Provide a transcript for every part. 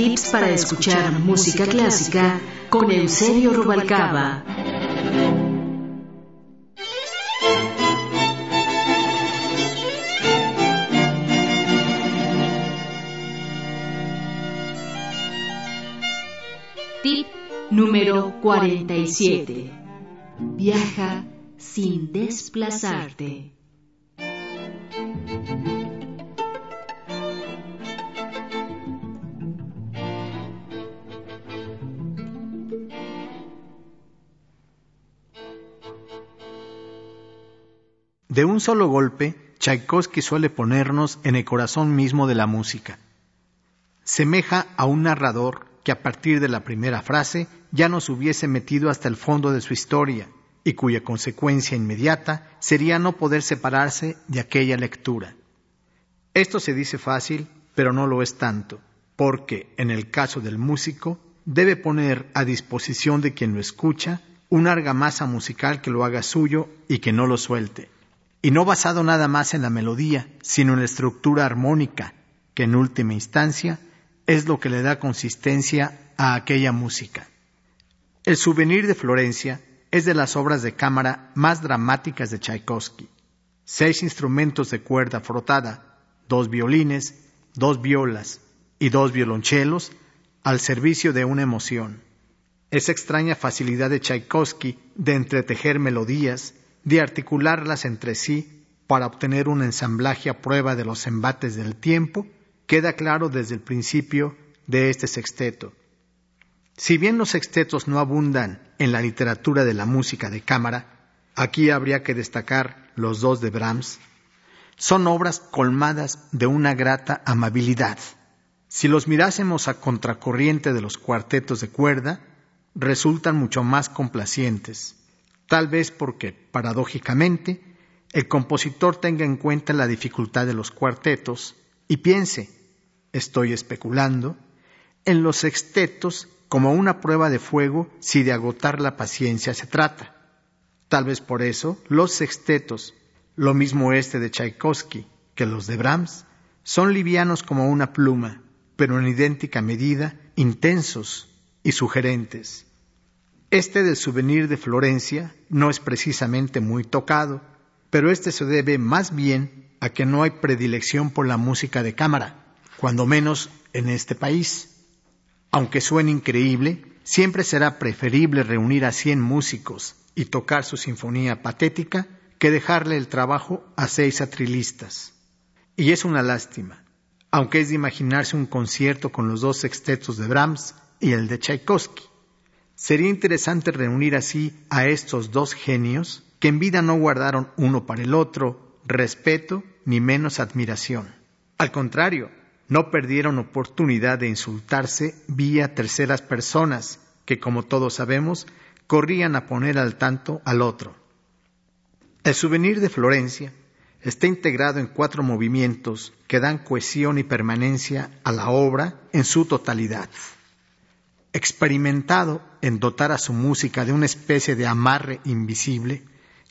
52 tips para escuchar música clásica con Eusebio Rubalcaba. Tip número 47. Viaja sin desplazarte. De un solo golpe, Tchaikovsky suele ponernos en el corazón mismo de la música. Semeja a un narrador que a partir de la primera frase ya nos hubiese metido hasta el fondo de su historia y cuya consecuencia inmediata sería no poder separarse de aquella lectura. Esto se dice fácil, pero no lo es tanto, porque en el caso del músico debe poner a disposición de quien lo escucha una argamasa musical que lo haga suyo y que no lo suelte y no basado nada más en la melodía, sino en la estructura armónica, que en última instancia es lo que le da consistencia a aquella música. El souvenir de Florencia es de las obras de cámara más dramáticas de Tchaikovsky. Seis instrumentos de cuerda frotada, dos violines, dos violas y dos violonchelos al servicio de una emoción. Esa extraña facilidad de Tchaikovsky de entretejer melodías, de articularlas entre sí para obtener un ensamblaje a prueba de los embates del tiempo, queda claro desde el principio de este sexteto. Si bien los sextetos no abundan en la literatura de la música de cámara, aquí habría que destacar los dos de Brahms, son obras colmadas de una grata amabilidad. Si los mirásemos a contracorriente de los cuartetos de cuerda, resultan mucho más complacientes tal vez porque, paradójicamente, el compositor tenga en cuenta la dificultad de los cuartetos y piense, estoy especulando, en los sextetos como una prueba de fuego si de agotar la paciencia se trata. Tal vez por eso los sextetos, lo mismo este de Tchaikovsky que los de Brahms, son livianos como una pluma, pero en idéntica medida intensos y sugerentes. Este del souvenir de Florencia no es precisamente muy tocado, pero este se debe más bien a que no hay predilección por la música de cámara, cuando menos en este país. Aunque suene increíble, siempre será preferible reunir a cien músicos y tocar su sinfonía patética que dejarle el trabajo a seis atrilistas. Y es una lástima, aunque es de imaginarse un concierto con los dos sextetos de Brahms y el de Tchaikovsky. Sería interesante reunir así a estos dos genios que en vida no guardaron uno para el otro respeto ni menos admiración. Al contrario, no perdieron oportunidad de insultarse vía terceras personas que, como todos sabemos, corrían a poner al tanto al otro. El souvenir de Florencia está integrado en cuatro movimientos que dan cohesión y permanencia a la obra en su totalidad experimentado en dotar a su música de una especie de amarre invisible,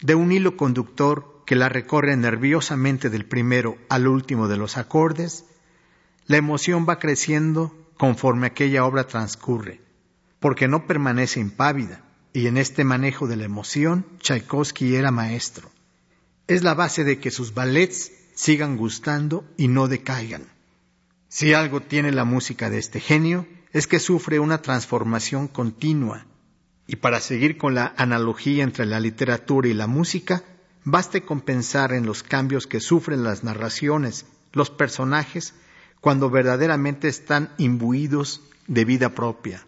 de un hilo conductor que la recorre nerviosamente del primero al último de los acordes, la emoción va creciendo conforme aquella obra transcurre, porque no permanece impávida, y en este manejo de la emoción Tchaikovsky era maestro. Es la base de que sus ballets sigan gustando y no decaigan. Si algo tiene la música de este genio, es que sufre una transformación continua. Y para seguir con la analogía entre la literatura y la música, baste con pensar en los cambios que sufren las narraciones, los personajes, cuando verdaderamente están imbuidos de vida propia.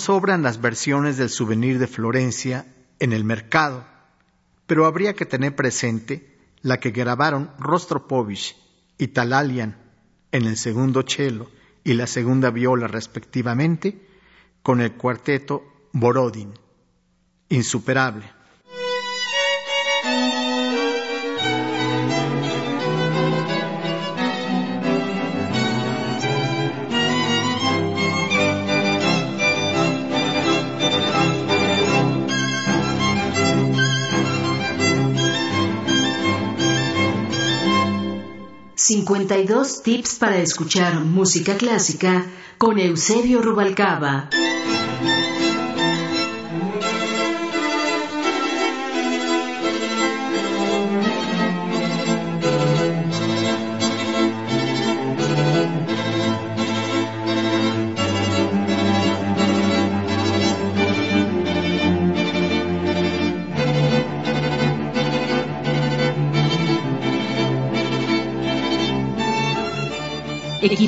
sobran las versiones del souvenir de Florencia en el mercado, pero habría que tener presente la que grabaron Rostropovich y Talalian en el segundo cello y la segunda viola respectivamente con el cuarteto Borodin. Insuperable. 52 tips para escuchar música clásica con Eusebio Rubalcaba.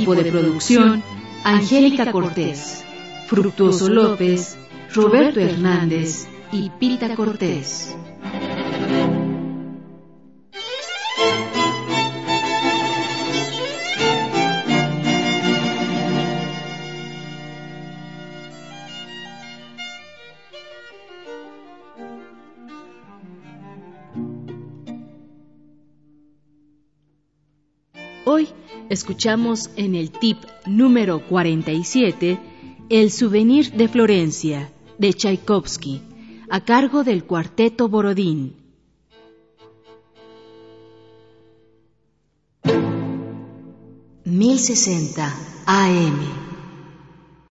De producción, Angélica Cortés, Fructuoso López, Roberto Hernández y Pita Cortés. Escuchamos en el tip número 47 El souvenir de Florencia, de Tchaikovsky, a cargo del cuarteto Borodín. ...1060 AM